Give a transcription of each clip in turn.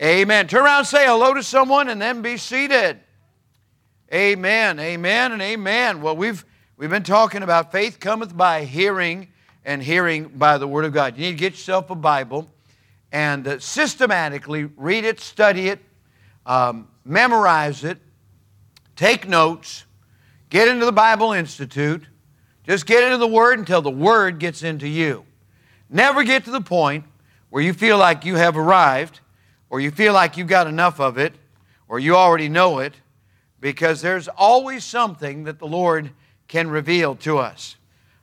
Amen. Turn around say hello to someone and then be seated. Amen. Amen and amen. Well, we've we've been talking about faith cometh by hearing and hearing by the word of God. You need to get yourself a Bible and uh, systematically read it, study it, um, memorize it, take notes, get into the Bible Institute. Just get into the Word until the Word gets into you. Never get to the point where you feel like you have arrived, or you feel like you've got enough of it, or you already know it, because there's always something that the Lord can reveal to us.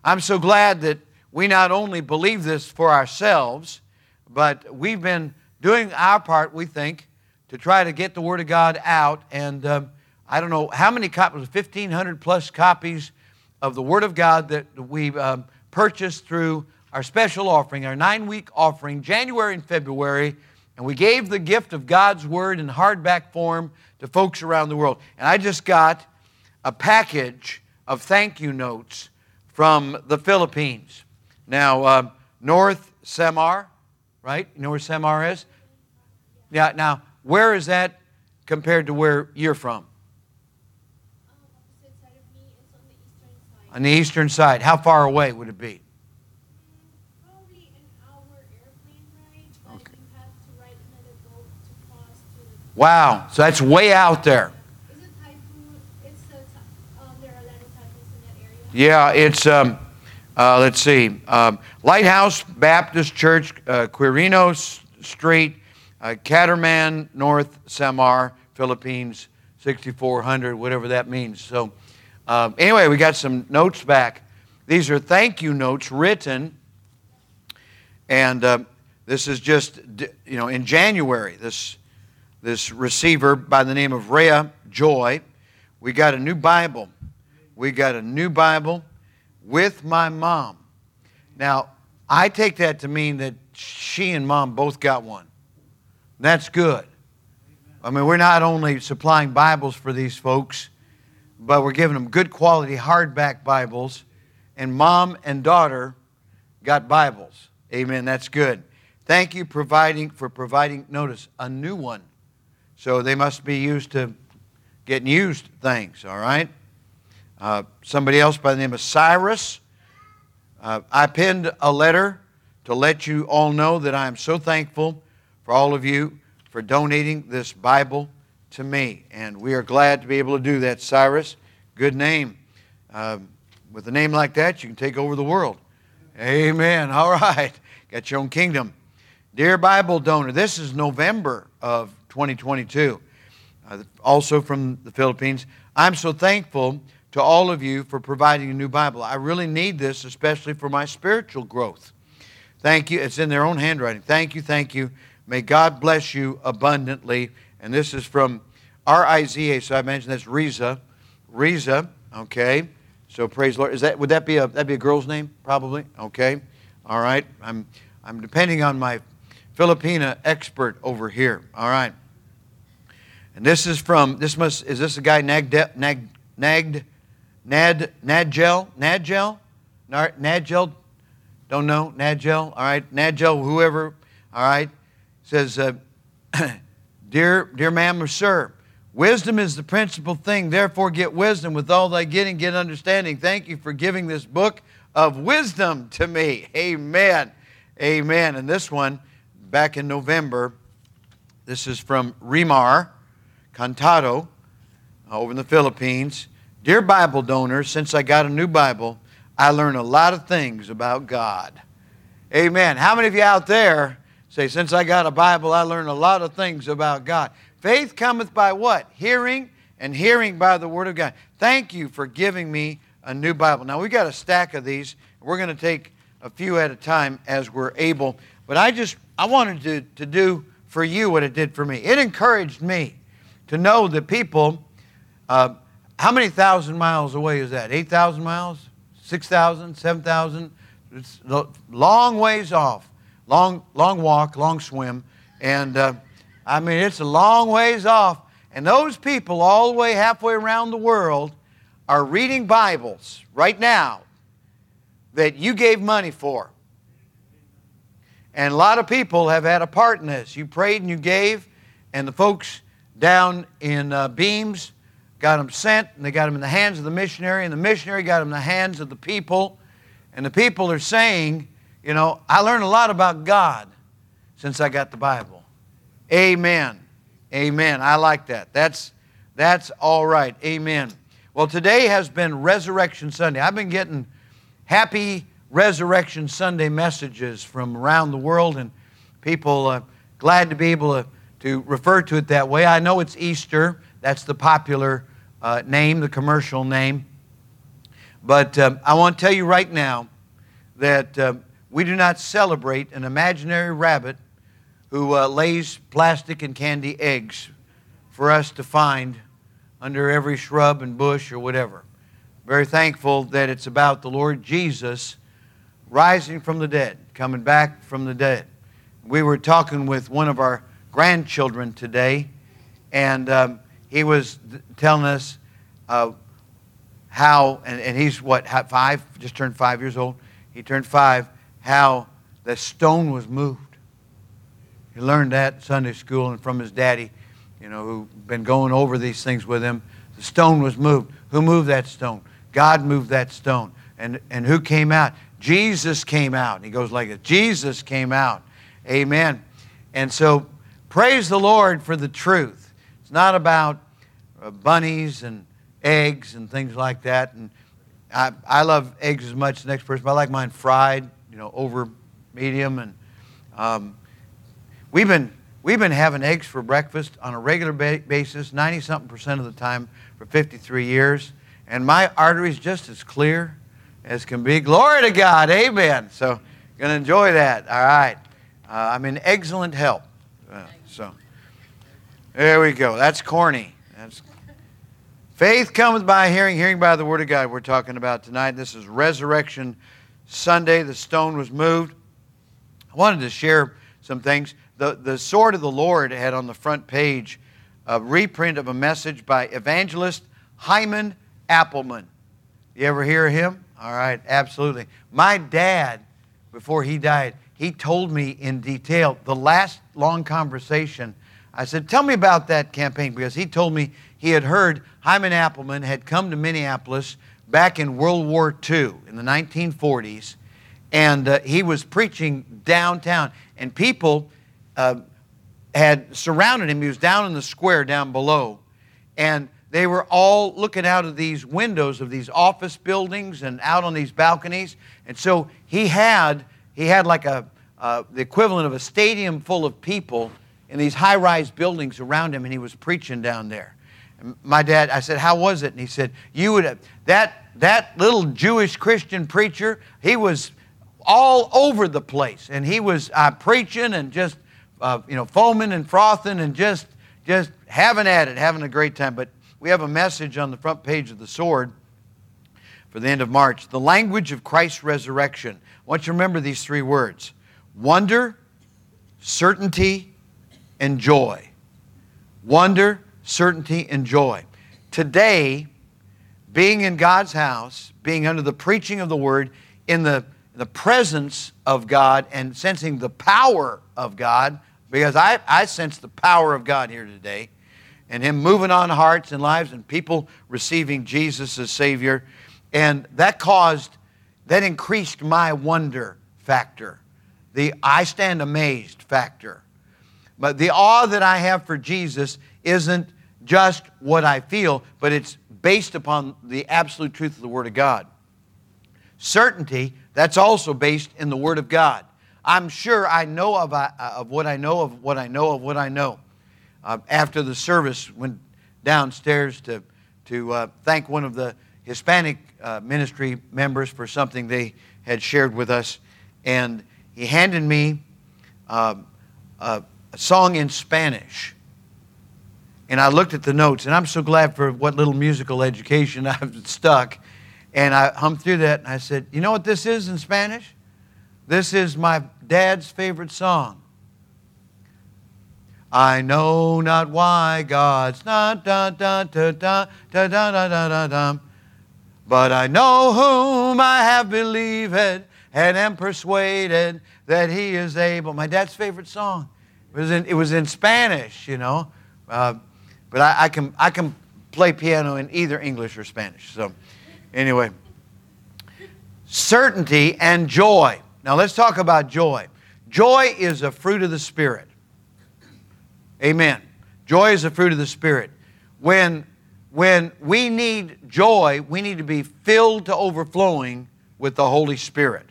I'm so glad that we not only believe this for ourselves, but we've been doing our part, we think, to try to get the Word of God out. And um, I don't know how many copies, 1,500 plus copies of the Word of God that we um, purchased through our special offering, our nine week offering, January and February. And we gave the gift of God's Word in hardback form to folks around the world. And I just got a package of thank you notes from the Philippines. Now, uh, North Samar, right? You know where Samar is? Yeah, now, where is that compared to where you're from? On the eastern side. How far away would it be? Wow, so that's way out there. Yeah, it's, um, uh, let's see, um, Lighthouse Baptist Church, uh, Quirino Street, uh, Catarman, North Samar, Philippines, 6400, whatever that means. So, um, anyway, we got some notes back. These are thank you notes written, and um, this is just, you know, in January, this, this receiver by the name of Rhea Joy, we got a new Bible. We got a new Bible with my mom. Now, I take that to mean that she and mom both got one. That's good. I mean, we're not only supplying Bibles for these folks, but we're giving them good quality hardback Bibles, and mom and daughter got Bibles. Amen. That's good. Thank you providing for providing notice a new one. So they must be used to getting used things. All right. Uh, somebody else by the name of Cyrus. Uh, I penned a letter to let you all know that I am so thankful for all of you for donating this Bible to me. And we are glad to be able to do that, Cyrus. Good name. Um, with a name like that, you can take over the world. Amen. All right. Got your own kingdom. Dear Bible donor, this is November of 2022, uh, also from the Philippines. I'm so thankful to all of you for providing a new Bible. I really need this, especially for my spiritual growth. Thank you. It's in their own handwriting. Thank you, thank you. May God bless you abundantly. And this is from R-I-Z-A. So I mentioned that's Riza. Riza, okay. So praise Lord. Is that would that be a that be a girl's name? Probably. Okay. All right. I'm I'm depending on my Filipina expert over here. All right. And this is from this must is this a guy Nagd Nag Nagd Nad Nadgel Nadgel Nadgel don't know. Nadgel all right. Nadgel whoever. All right. Says uh, dear dear ma'am or sir wisdom is the principal thing. Therefore get wisdom with all thy getting. Get understanding. Thank you for giving this book of wisdom to me. Amen. Amen. And this one back in November this is from Rimar Cantado uh, over in the Philippines. Dear Bible donor, since I got a new Bible, I learned a lot of things about God. Amen. How many of you out there say, Since I got a Bible, I learned a lot of things about God? Faith cometh by what? Hearing, and hearing by the Word of God. Thank you for giving me a new Bible. Now, we've got a stack of these. We're going to take a few at a time as we're able. But I just, I wanted to, to do for you what it did for me. It encouraged me to know that people, uh, how many thousand miles away is that? 8,000 miles? 6,000? 7,000? It's long ways off. Long, long walk, long swim. And uh, I mean, it's a long ways off. And those people, all the way halfway around the world, are reading Bibles right now that you gave money for. And a lot of people have had a part in this. You prayed and you gave, and the folks down in uh, Beams got them sent, and they got them in the hands of the missionary, and the missionary got them in the hands of the people. And the people are saying, you know, I learned a lot about God since I got the Bible. Amen. Amen. I like that. That's that's all right. Amen. Well, today has been Resurrection Sunday. I've been getting happy Resurrection Sunday messages from around the world, and people uh, glad to be able to, to refer to it that way. I know it's Easter. That's the popular uh, name, the commercial name. But um, I want to tell you right now that uh, we do not celebrate an imaginary rabbit who uh, lays plastic and candy eggs for us to find under every shrub and bush or whatever. Very thankful that it's about the Lord Jesus rising from the dead, coming back from the dead. We were talking with one of our grandchildren today, and um, he was telling us uh, how, and, and he's what, five, just turned five years old. He turned five, how the stone was moved. He learned that Sunday school and from his daddy, you know, who'd been going over these things with him. The stone was moved. Who moved that stone? God moved that stone. And, and who came out? Jesus came out. He goes like this Jesus came out. Amen. And so praise the Lord for the truth. It's not about uh, bunnies and eggs and things like that. And I, I love eggs as much as the next person, but I like mine fried, you know, over medium. And um, we've been we've been having eggs for breakfast on a regular ba- basis, 90 something percent of the time for 53 years. And my arteries just as clear as can be. Glory to God. Amen. So, going to enjoy that. All right. Uh, I'm in excellent health. Uh, so, there we go. That's corny. That's faith comes by hearing, hearing by the word of God. We're talking about tonight. This is Resurrection Sunday. The stone was moved. I wanted to share some things. The, the Sword of the Lord had on the front page a reprint of a message by evangelist Hyman Appleman. You ever hear him? All right, absolutely. My dad, before he died, he told me in detail the last long conversation. I said, Tell me about that campaign because he told me he had heard Hyman Appleman had come to Minneapolis back in World War II in the 1940s, and uh, he was preaching downtown, and people uh, had surrounded him. He was down in the square down below, and they were all looking out of these windows of these office buildings and out on these balconies. And so he had, he had like a, uh, the equivalent of a stadium full of people in these high rise buildings around him, and he was preaching down there. And my dad, I said, How was it? And he said, You would have, that, that little Jewish Christian preacher, he was all over the place. And he was uh, preaching and just, uh, you know, foaming and frothing and just, just having at it, having a great time. But we have a message on the front page of the sword for the end of March. The language of Christ's resurrection. I want you to remember these three words wonder, certainty, and joy. Wonder, certainty, and joy. Today, being in God's house, being under the preaching of the word, in the, the presence of God, and sensing the power of God, because I, I sense the power of God here today and Him moving on hearts and lives and people receiving Jesus as Savior. And that caused, that increased my wonder factor, the I stand amazed factor. But the awe that I have for Jesus isn't just what I feel, but it's based upon the absolute truth of the Word of God. Certainty, that's also based in the Word of God. I'm sure I know of, uh, of what I know of what I know of what I know uh, after the service, went downstairs to, to uh, thank one of the Hispanic uh, ministry members for something they had shared with us. And he handed me um, a, a song in Spanish. And I looked at the notes, and I'm so glad for what little musical education I've stuck. And I hummed through that, and I said, You know what this is in Spanish? This is my dad's favorite song. I know not why God's not da da da da da da da da da da. But I know whom I have believed and am persuaded that he is able. My dad's favorite song. It was in, it was in Spanish, you know. Uh, but I, I, can, I can play piano in either English or Spanish. So, anyway, certainty and joy. Now, let's talk about joy. Joy is a fruit of the Spirit. Amen. Joy is a fruit of the Spirit. When, when we need joy, we need to be filled to overflowing with the Holy Spirit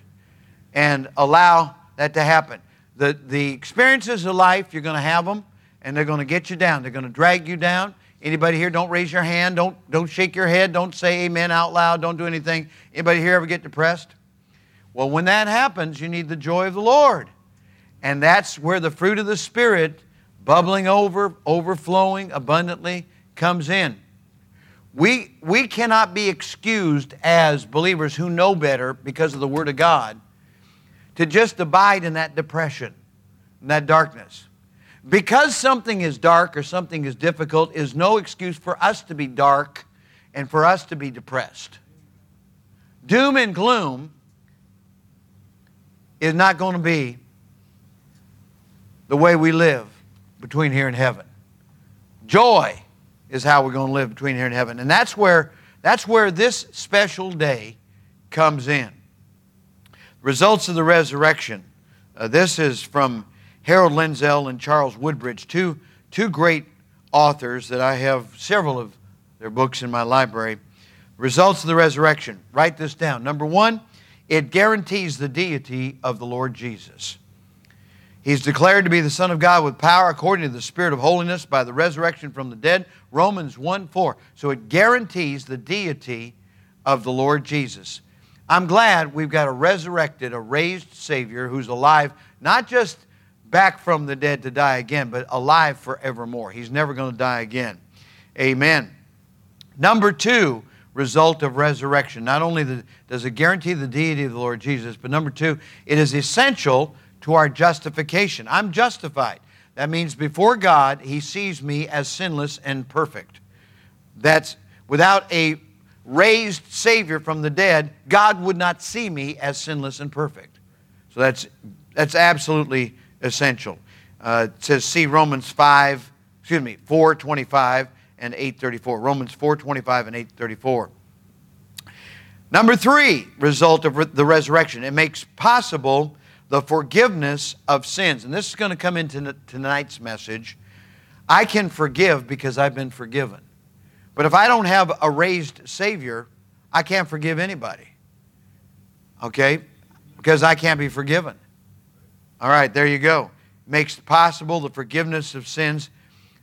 and allow that to happen. The, the experiences of life, you're going to have them, and they're going to get you down. They're going to drag you down. Anybody here, don't raise your hand. Don't, don't shake your head. Don't say amen out loud. Don't do anything. Anybody here ever get depressed? Well, when that happens, you need the joy of the Lord. And that's where the fruit of the Spirit, bubbling over, overflowing abundantly, comes in. We, we cannot be excused as believers who know better because of the Word of God to just abide in that depression, in that darkness. Because something is dark or something is difficult is no excuse for us to be dark and for us to be depressed. Doom and gloom is not going to be the way we live between here and heaven. Joy is how we're going to live between here and heaven. And that's where, that's where this special day comes in. Results of the resurrection. Uh, this is from Harold Lindsell and Charles Woodbridge, two, two great authors that I have several of their books in my library. Results of the resurrection. Write this down. Number one, it guarantees the deity of the Lord Jesus. He's declared to be the Son of God with power according to the Spirit of holiness by the resurrection from the dead. Romans 1 4. So it guarantees the deity of the Lord Jesus. I'm glad we've got a resurrected, a raised Savior who's alive, not just back from the dead to die again, but alive forevermore. He's never going to die again. Amen. Number two, result of resurrection. Not only does it guarantee the deity of the Lord Jesus, but number two, it is essential to our justification. I'm justified. That means before God, He sees me as sinless and perfect. That's without a raised Savior from the dead, God would not see me as sinless and perfect. So that's, that's absolutely essential. Uh, it says, see Romans 5, excuse me, 425 and 834. Romans 425 and 834. Number three, result of the resurrection. It makes possible the forgiveness of sins. And this is going to come into tonight's message. I can forgive because I've been forgiven. But if I don't have a raised Savior, I can't forgive anybody. Okay? Because I can't be forgiven. All right, there you go. Makes possible the forgiveness of sins.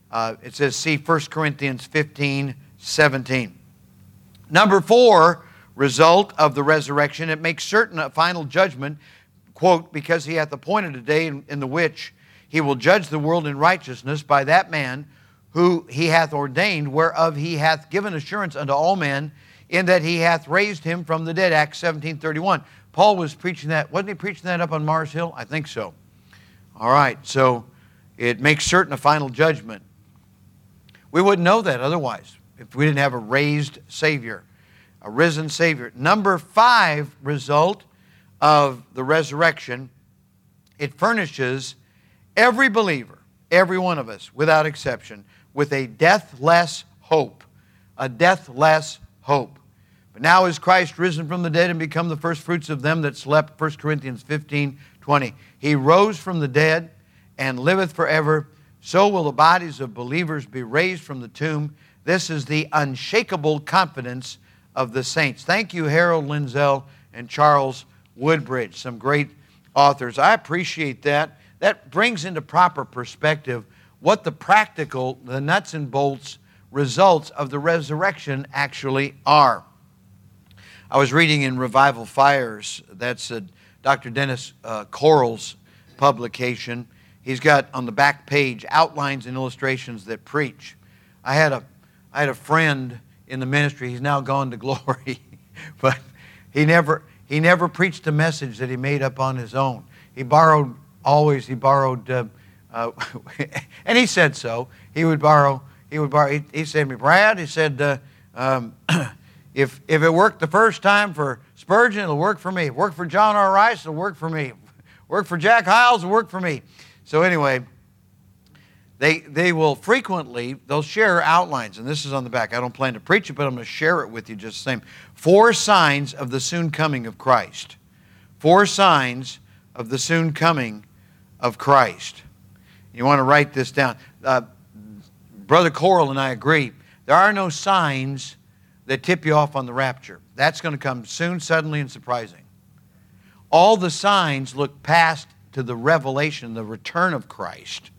Uh, it says, see 1 Corinthians 15, 17. Number four, result of the resurrection, it makes certain a final judgment, quote, because he hath appointed a day in, in the which he will judge the world in righteousness by that man who he hath ordained, whereof he hath given assurance unto all men, in that he hath raised him from the dead. Acts 17 31. Paul was preaching that. Wasn't he preaching that up on Mars Hill? I think so. All right, so it makes certain a final judgment. We wouldn't know that otherwise if we didn't have a raised Savior, a risen Savior. Number five result of the resurrection, it furnishes every believer, every one of us, without exception, with a deathless hope. A deathless hope. But now is Christ risen from the dead and become the first fruits of them that slept. 1 Corinthians 15 20. He rose from the dead and liveth forever. So will the bodies of believers be raised from the tomb. This is the unshakable confidence of the saints. Thank you, Harold Lindsell and Charles Woodbridge, some great authors. I appreciate that. That brings into proper perspective what the practical, the nuts and bolts results of the resurrection actually are. I was reading in Revival Fires, that's a, Dr. Dennis uh, Corle's publication. He's got on the back page outlines and illustrations that preach. I had a, I had a friend in the ministry, he's now gone to glory, but he never, he never preached a message that he made up on his own. He borrowed, always, he borrowed. Uh, uh, and he said so. He would borrow. He would borrow. He, he said to me, Brad. He said, uh, um, if if it worked the first time for Spurgeon, it'll work for me. Work for John R. Rice, it'll work for me. Work for Jack Hyles, it'll work for me. So anyway, they, they will frequently, they'll share outlines, and this is on the back. I don't plan to preach it, but I'm going to share it with you just the same. Four signs of the soon coming of Christ. Four signs of the soon coming of Christ. You want to write this down. Uh, Brother Corle and I agree. There are no signs that tip you off on the rapture. That's going to come soon, suddenly, and surprising. All the signs look past to the revelation, the return of Christ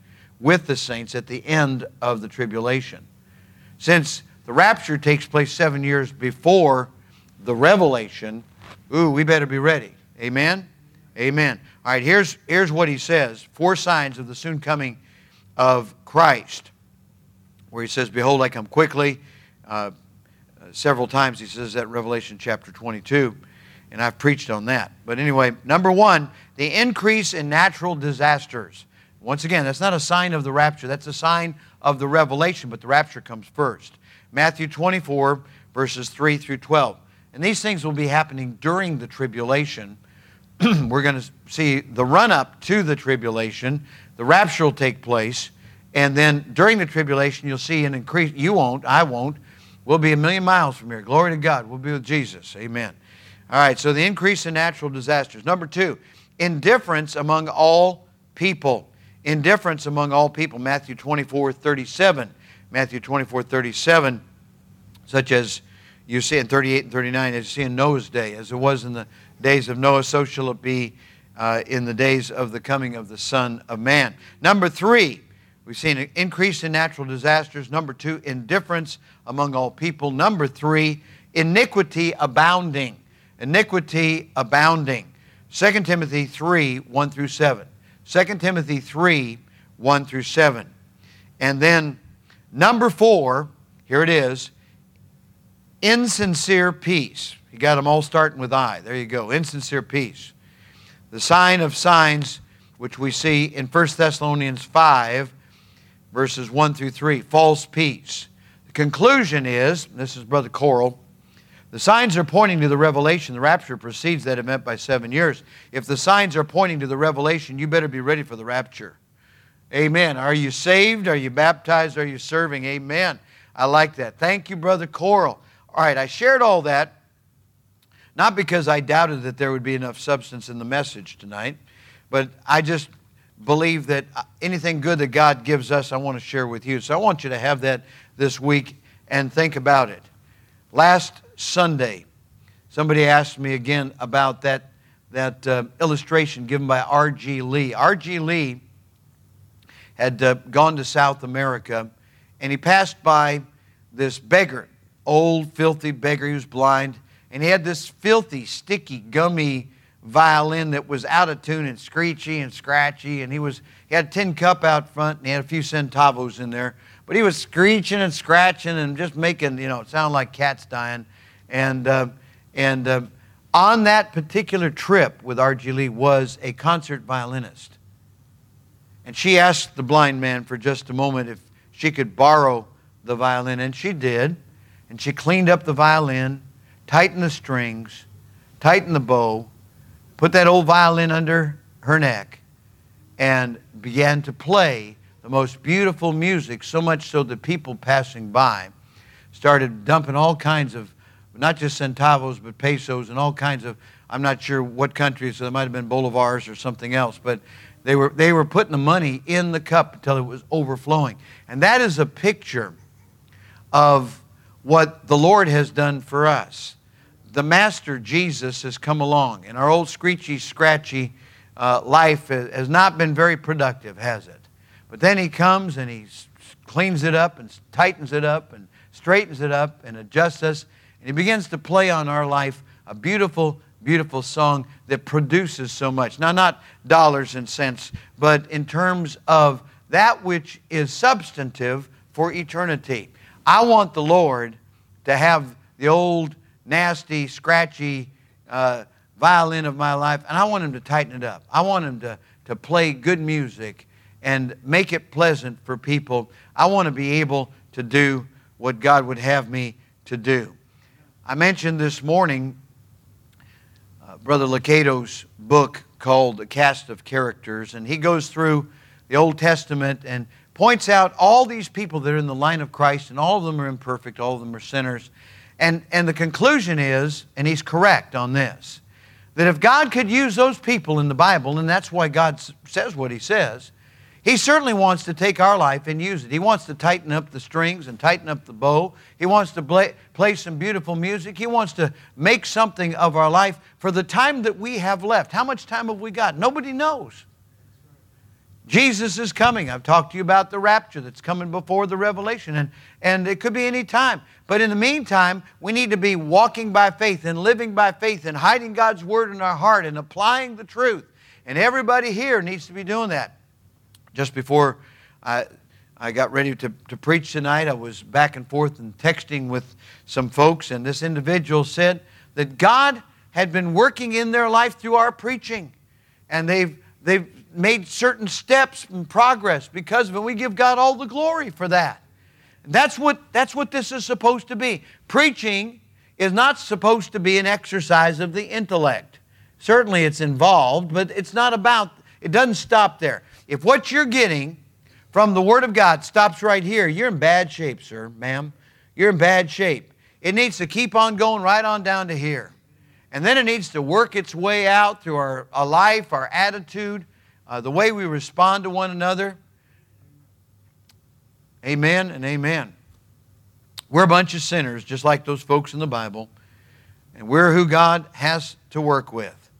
with the saints at the end of the tribulation. Since the rapture takes place seven years before the revelation, ooh, we better be ready. Amen? Amen. All right, here's, here's what he says four signs of the soon coming of Christ, where he says, Behold, I come quickly. Uh, several times he says that in Revelation chapter 22, and I've preached on that. But anyway, number one, the increase in natural disasters. Once again, that's not a sign of the rapture, that's a sign of the revelation, but the rapture comes first. Matthew 24, verses 3 through 12. And these things will be happening during the tribulation. We're going to see the run up to the tribulation. The rapture will take place. And then during the tribulation, you'll see an increase. You won't, I won't. We'll be a million miles from here. Glory to God. We'll be with Jesus. Amen. All right, so the increase in natural disasters. Number two, indifference among all people. Indifference among all people. Matthew 24, 37. Matthew 24, 37, such as you see in 38 and 39, as you see in Noah's day, as it was in the days of Noah, so shall it be uh, in the days of the coming of the Son of Man. Number three, we've seen an increase in natural disasters. Number two, indifference among all people. Number three, iniquity abounding. Iniquity abounding. 2 Timothy 3 1 through 7. 2 Timothy 3 1 through 7. And then number four, here it is insincere peace. You got them all starting with I. There you go. Insincere peace. The sign of signs, which we see in 1 Thessalonians 5, verses 1 through 3, false peace. The conclusion is this is Brother Corle. The signs are pointing to the revelation. The rapture precedes that event by seven years. If the signs are pointing to the revelation, you better be ready for the rapture. Amen. Are you saved? Are you baptized? Are you serving? Amen. I like that. Thank you, Brother Corle. All right, I shared all that not because I doubted that there would be enough substance in the message tonight, but I just believe that uh, anything good that God gives us, I want to share with you. So I want you to have that this week and think about it. Last Sunday, somebody asked me again about that, that uh, illustration given by R.G. Lee. R.G. Lee had uh, gone to South America and he passed by this beggar old, filthy beggar. He was blind. And he had this filthy, sticky, gummy violin that was out of tune and screechy and scratchy. And he was he had a tin cup out front and he had a few centavos in there. But he was screeching and scratching and just making, you know, it sounded like cats dying. And, uh, and uh, on that particular trip with R.G. Lee was a concert violinist. And she asked the blind man for just a moment if she could borrow the violin, and she did and she cleaned up the violin, tightened the strings, tightened the bow, put that old violin under her neck, and began to play the most beautiful music, so much so that people passing by started dumping all kinds of, not just centavos, but pesos and all kinds of, I'm not sure what countries, so it might have been bolivars or something else, but they were, they were putting the money in the cup until it was overflowing. And that is a picture of what the Lord has done for us. The Master Jesus has come along, and our old screechy, scratchy uh, life has not been very productive, has it? But then He comes and He cleans it up and tightens it up and straightens it up and adjusts us, and He begins to play on our life a beautiful, beautiful song that produces so much. Now, not dollars and cents, but in terms of that which is substantive for eternity. I want the Lord to have the old, nasty, scratchy uh, violin of my life, and I want Him to tighten it up. I want Him to, to play good music and make it pleasant for people. I want to be able to do what God would have me to do. I mentioned this morning uh, Brother Lucado's book called The Cast of Characters, and he goes through the Old Testament and points out all these people that are in the line of Christ, and all of them are imperfect, all of them are sinners. And, and the conclusion is, and he's correct on this, that if God could use those people in the Bible, and that's why God says what he says, he certainly wants to take our life and use it. He wants to tighten up the strings and tighten up the bow. He wants to play, play some beautiful music. He wants to make something of our life for the time that we have left. How much time have we got? Nobody knows. Jesus is coming. I've talked to you about the rapture that's coming before the revelation, and, and it could be any time. But in the meantime, we need to be walking by faith and living by faith and hiding God's word in our heart and applying the truth. And everybody here needs to be doing that. Just before I, I got ready to, to preach tonight, I was back and forth and texting with some folks, and this individual said that God had been working in their life through our preaching. And they've, they've made certain steps and progress because of it. We give God all the glory for that. That's what, that's what this is supposed to be. Preaching is not supposed to be an exercise of the intellect. Certainly it's involved, but it's not about, it doesn't stop there. If what you're getting from the Word of God stops right here, you're in bad shape, sir, ma'am. You're in bad shape. It needs to keep on going right on down to here. And then it needs to work its way out through our, our life, our attitude, uh, the way we respond to one another. Amen and amen. We're a bunch of sinners, just like those folks in the Bible, and we're who God has to work with.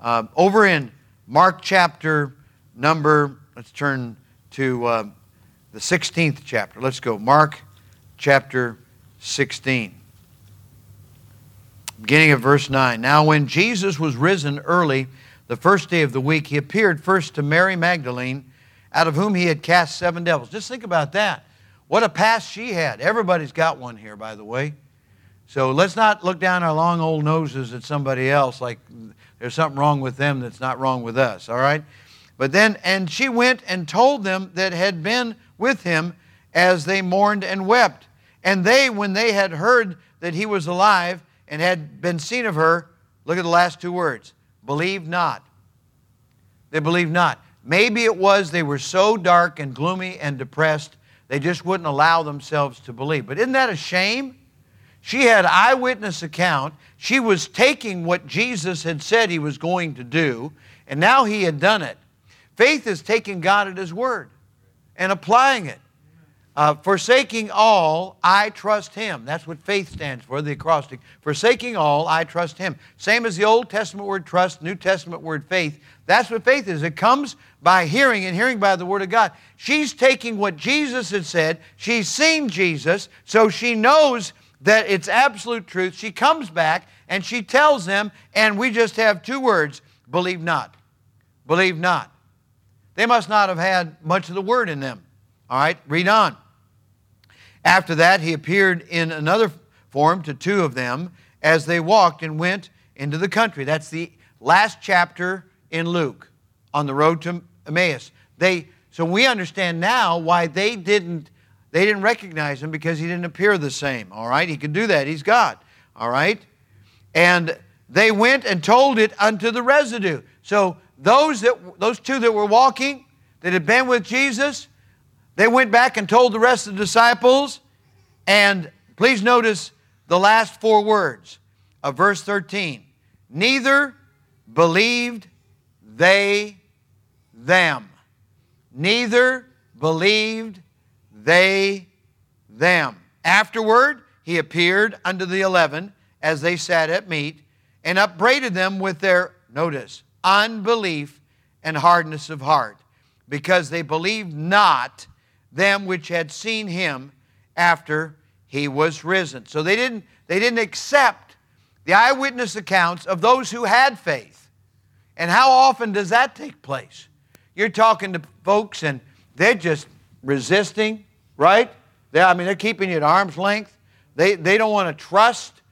Uh, over in Mark chapter number, let's turn to uh, the 16th chapter. Let's go. Mark chapter 16. Beginning of verse 9. Now, when Jesus was risen early, the first day of the week, he appeared first to Mary Magdalene, out of whom he had cast seven devils. Just think about that. What a past she had. Everybody's got one here, by the way. So let's not look down our long old noses at somebody else like there's something wrong with them that's not wrong with us, all right? But then, and she went and told them that had been with him as they mourned and wept. And they, when they had heard that he was alive and had been seen of her, look at the last two words believe not. They believed not. Maybe it was they were so dark and gloomy and depressed, they just wouldn't allow themselves to believe. But isn't that a shame? She had eyewitness account. She was taking what Jesus had said he was going to do, and now he had done it. Faith is taking God at his word and applying it. Uh, forsaking all, I trust him. That's what faith stands for, the acrostic. Forsaking all, I trust him. Same as the Old Testament word trust, New Testament word faith. That's what faith is. It comes by hearing and hearing by the word of God. She's taking what Jesus had said. She's seen Jesus, so she knows that it's absolute truth. She comes back and she tells them, and we just have two words believe not. Believe not. They must not have had much of the word in them. All right, read on. After that, he appeared in another form to two of them as they walked and went into the country. That's the last chapter in Luke on the road to Emmaus. They, so we understand now why they didn't, they didn't recognize him because he didn't appear the same. All right, he could do that. He's God. All right, and they went and told it unto the residue. So those that those two that were walking that had been with Jesus, they went back and told the rest of the disciples, and please notice the last four words of verse 13. Neither believed they them. Neither believed they them. Afterward, he appeared unto the eleven as they sat at meat and upbraided them with their, notice, unbelief and hardness of heart, because they believed not them which had seen him after he was risen. So they didn't, they didn't accept the eyewitness accounts of those who had faith. And how often does that take place? You're talking to folks and they're just resisting, right? They, I mean, they're keeping you at arm's length. They, they don't want to trust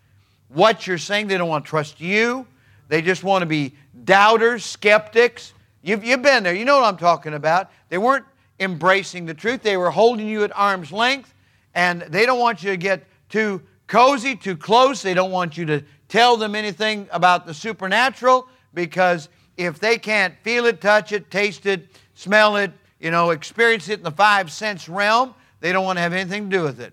what you're saying, they don't want to trust you. They just want to be doubters, skeptics. You've, you've been there. You know what I'm talking about. They weren't embracing the truth. They were holding you at arm's length, and they don't want you to get too cozy, too close. They don't want you to tell them anything about the supernatural because if they can't feel it, touch it, taste it, smell it, you know, experience it in the five sense realm, they don't want to have anything to do with it.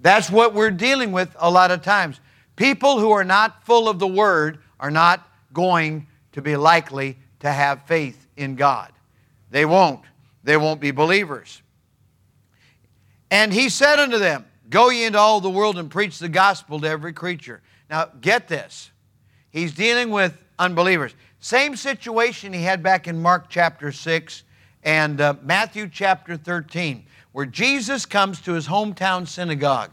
That's what we're dealing with a lot of times. People who are not full of the Word are not going to be likely to have faith in God. They won't. They won't be believers. And he said unto them, Go ye into all the world and preach the gospel to every creature. Now, get this. He's dealing with unbelievers. Same situation he had back in Mark chapter 6 and uh, Matthew chapter 13, where Jesus comes to his hometown synagogue.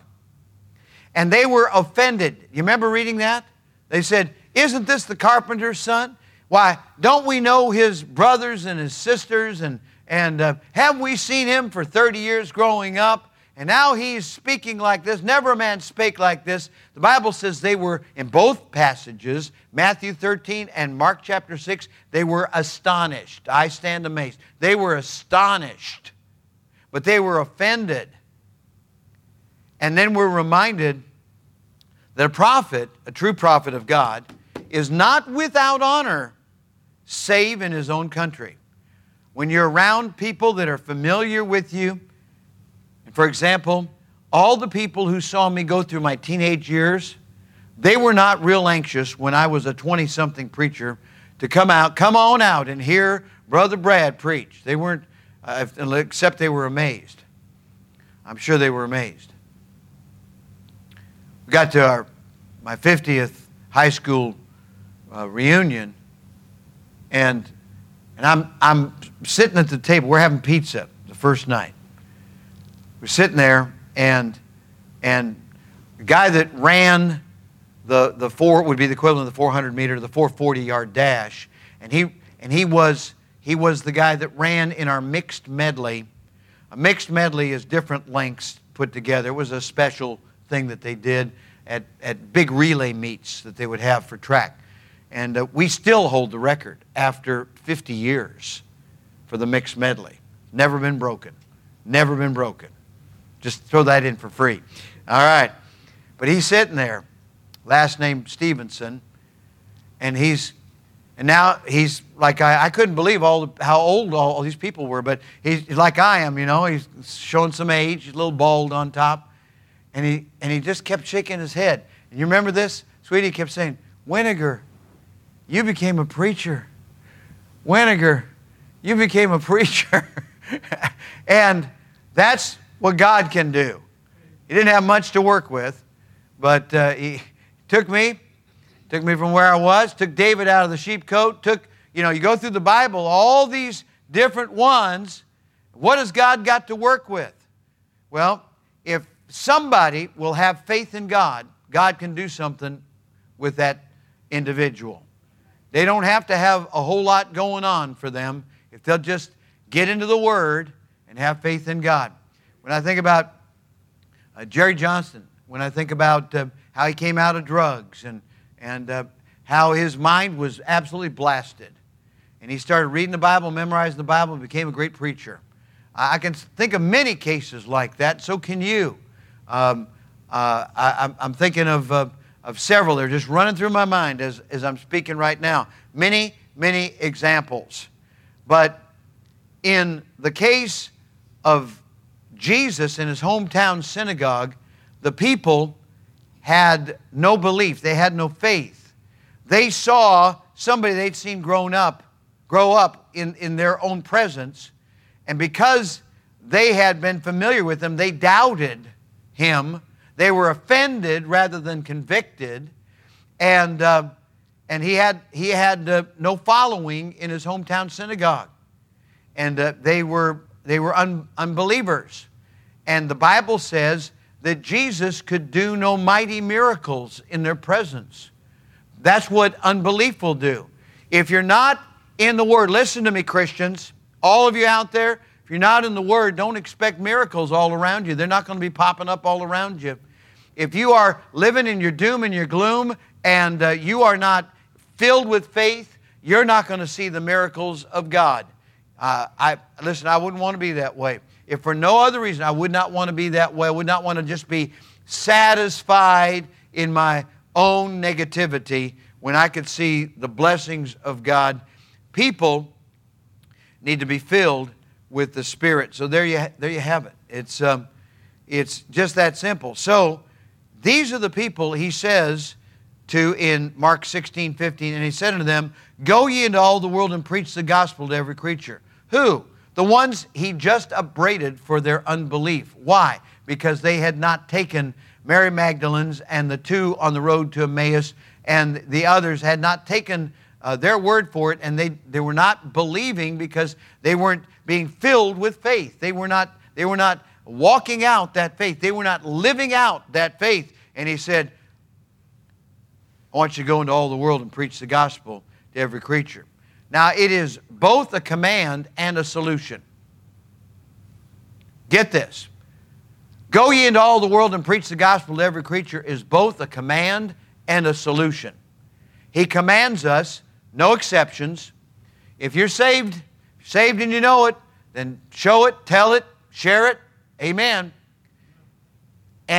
And they were offended. You remember reading that? They said, Isn't this the carpenter's son? Why, don't we know his brothers and his sisters? And, and uh, have we seen him for 30 years growing up? And now he's speaking like this. Never a man spake like this. The Bible says they were, in both passages, Matthew 13 and Mark chapter 6, they were astonished. I stand amazed. They were astonished, but they were offended. And then we're reminded that a prophet, a true prophet of God, is not without honor save in his own country. When you're around people that are familiar with you, for example, all the people who saw me go through my teenage years, they were not real anxious when I was a 20 something preacher to come out, come on out and hear Brother Brad preach. They weren't, uh, except they were amazed. I'm sure they were amazed. We got to our, my 50th high school uh, reunion, and, and I'm, I'm sitting at the table. We're having pizza the first night. We're sitting there, and and the guy that ran the the four would be the equivalent of the 400 meter, the 440 yard dash, and he and he was he was the guy that ran in our mixed medley. A mixed medley is different lengths put together. It was a special thing that they did at, at big relay meets that they would have for track. And uh, we still hold the record after 50 years for the mixed medley. Never been broken. Never been broken. Just throw that in for free. All right. But he's sitting there, last name Stevenson, and he's and now he's like I, I couldn't believe all how old all, all, these people were, but he's like I am, you know. He's showing some age. He's a little bald on top, and he and he just kept shaking his head. And you remember this, sweetie? Kept saying, "Weniger, you became a preacher. Weniger, you became a preacher." and that's what God can do. He didn't have much to work with, but uh, he took me, took me from where I was, took David out of the sheep coat, took, you know, you go through the Bible, all these different ones. What has God got to work with? Well, if somebody will have faith in God, God can do something with that individual. They don't have to have a whole lot going on for them if they'll just get into the Word and have faith in God. When I think about uh, Jerry Johnson, when I think about uh, how he came out of drugs and, and uh, how his mind was absolutely blasted, and he started reading the Bible, memorizing the Bible, and became a great preacher. I, I can think of many cases like that, so can you. Um, uh, I, am thinking of, uh, of several. They're just running through my mind as, as I'm speaking right now. Many, many examples. But in the case of Jesus in his hometown synagogue, the people had no belief, they had no faith. They saw somebody they'd seen grown up, grow up in, in their own presence, and because they had been familiar with him, they doubted him. They were offended rather than convicted, and, uh, and he had, he had uh, no following in his hometown synagogue. And uh, they were, they were un- unbelievers. And the Bible says that Jesus could do no mighty miracles in their presence. That's what unbelief will do. If you're not in the Word, listen to me, Christians, all of you out there, if you're not in the Word, don't expect miracles all around you. They're not going to be popping up all around you. If you are living in your doom and your gloom and uh, you are not filled with faith, you're not going to see the miracles of God. Uh, I, listen, I wouldn't want to be that way. If for no other reason, I would not want to be that way. I would not want to just be satisfied in my own negativity when I could see the blessings of God. People need to be filled with the Spirit. So there you, there you have it. It's, um, it's just that simple. So these are the people he says to in Mark 16, 15, and he said unto them, Go ye into all the world and preach the gospel to every creature. Who? The ones he just upbraided for their unbelief. Why? Because they had not taken Mary Magdalene's and the two on the road to Emmaus, and the others had not taken uh, their word for it, and they, they were not believing because they weren't being filled with faith. They were not, they were not walking out that faith. They were not living out that faith. And he said, I want you to go into all the world and preach the gospel to every creature. Now, it is both a command and a solution. Get this. Go ye into all the world and preach the gospel to every creature is both a command and a solution. He commands us, no exceptions. If you're saved, saved and you know it, then show it, tell it, share it. Amen.